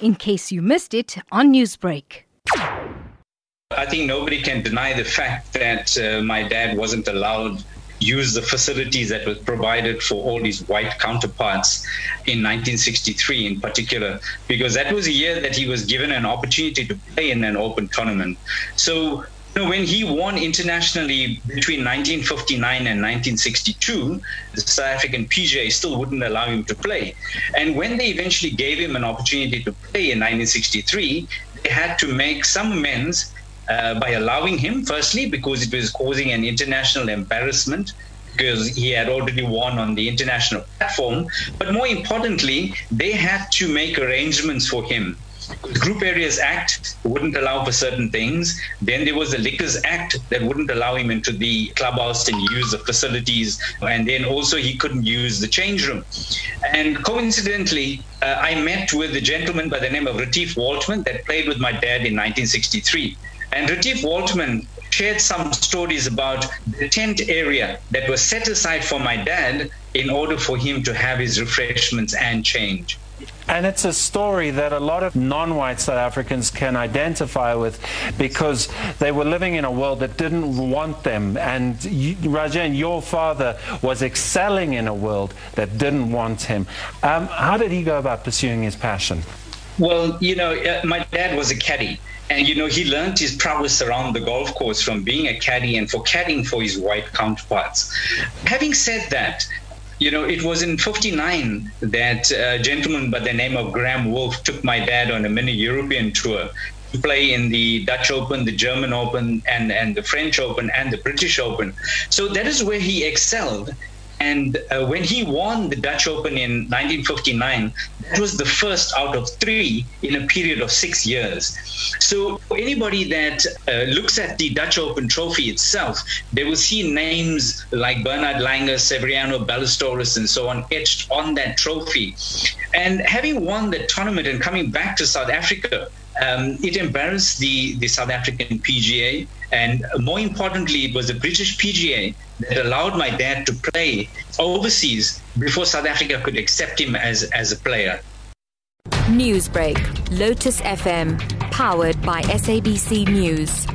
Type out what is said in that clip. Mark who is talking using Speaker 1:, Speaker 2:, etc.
Speaker 1: in case you missed it on Newsbreak.
Speaker 2: I think nobody can deny the fact that uh, my dad wasn't allowed use the facilities that was provided for all his white counterparts in 1963 in particular because that was a year that he was given an opportunity to play in an open tournament so know, when he won internationally between 1959 and 1962, the South African PGA still wouldn't allow him to play. And when they eventually gave him an opportunity to play in 1963, they had to make some amends uh, by allowing him, firstly, because it was causing an international embarrassment because he had already won on the international platform. But more importantly, they had to make arrangements for him. The Group Areas Act wouldn't allow for certain things. Then there was the Liquors Act that wouldn't allow him into the clubhouse and use the facilities. And then also he couldn't use the change room. And coincidentally, uh, I met with a gentleman by the name of Retief Waltman that played with my dad in 1963. And Retief Waltman shared some stories about the tent area that was set aside for my dad in order for him to have his refreshments and change.
Speaker 3: And it's a story that a lot of non white South Africans can identify with because they were living in a world that didn't want them. And you, Rajen, your father was excelling in a world that didn't want him. Um, how did he go about pursuing his passion?
Speaker 2: Well, you know, uh, my dad was a caddy. And you know, he learned his prowess around the golf course from being a caddy and for caddying for his white counterparts. Having said that, you know, it was in 59 that a gentleman by the name of Graham Wulff took my dad on a mini European tour to play in the Dutch Open, the German Open, and, and the French Open, and the British Open. So that is where he excelled. And uh, when he won the Dutch Open in 1959, that was the first out of three in a period of six years. So, anybody that uh, looks at the Dutch Open trophy itself, they will see names like Bernard Langer, Severiano Ballesteros, and so on etched on that trophy. And having won the tournament and coming back to South Africa, um, it embarrassed the, the South African PGA. And more importantly, it was the British PGA that allowed my dad to play overseas before South Africa could accept him as, as a player.
Speaker 1: Newsbreak, Lotus FM, powered by SABC News.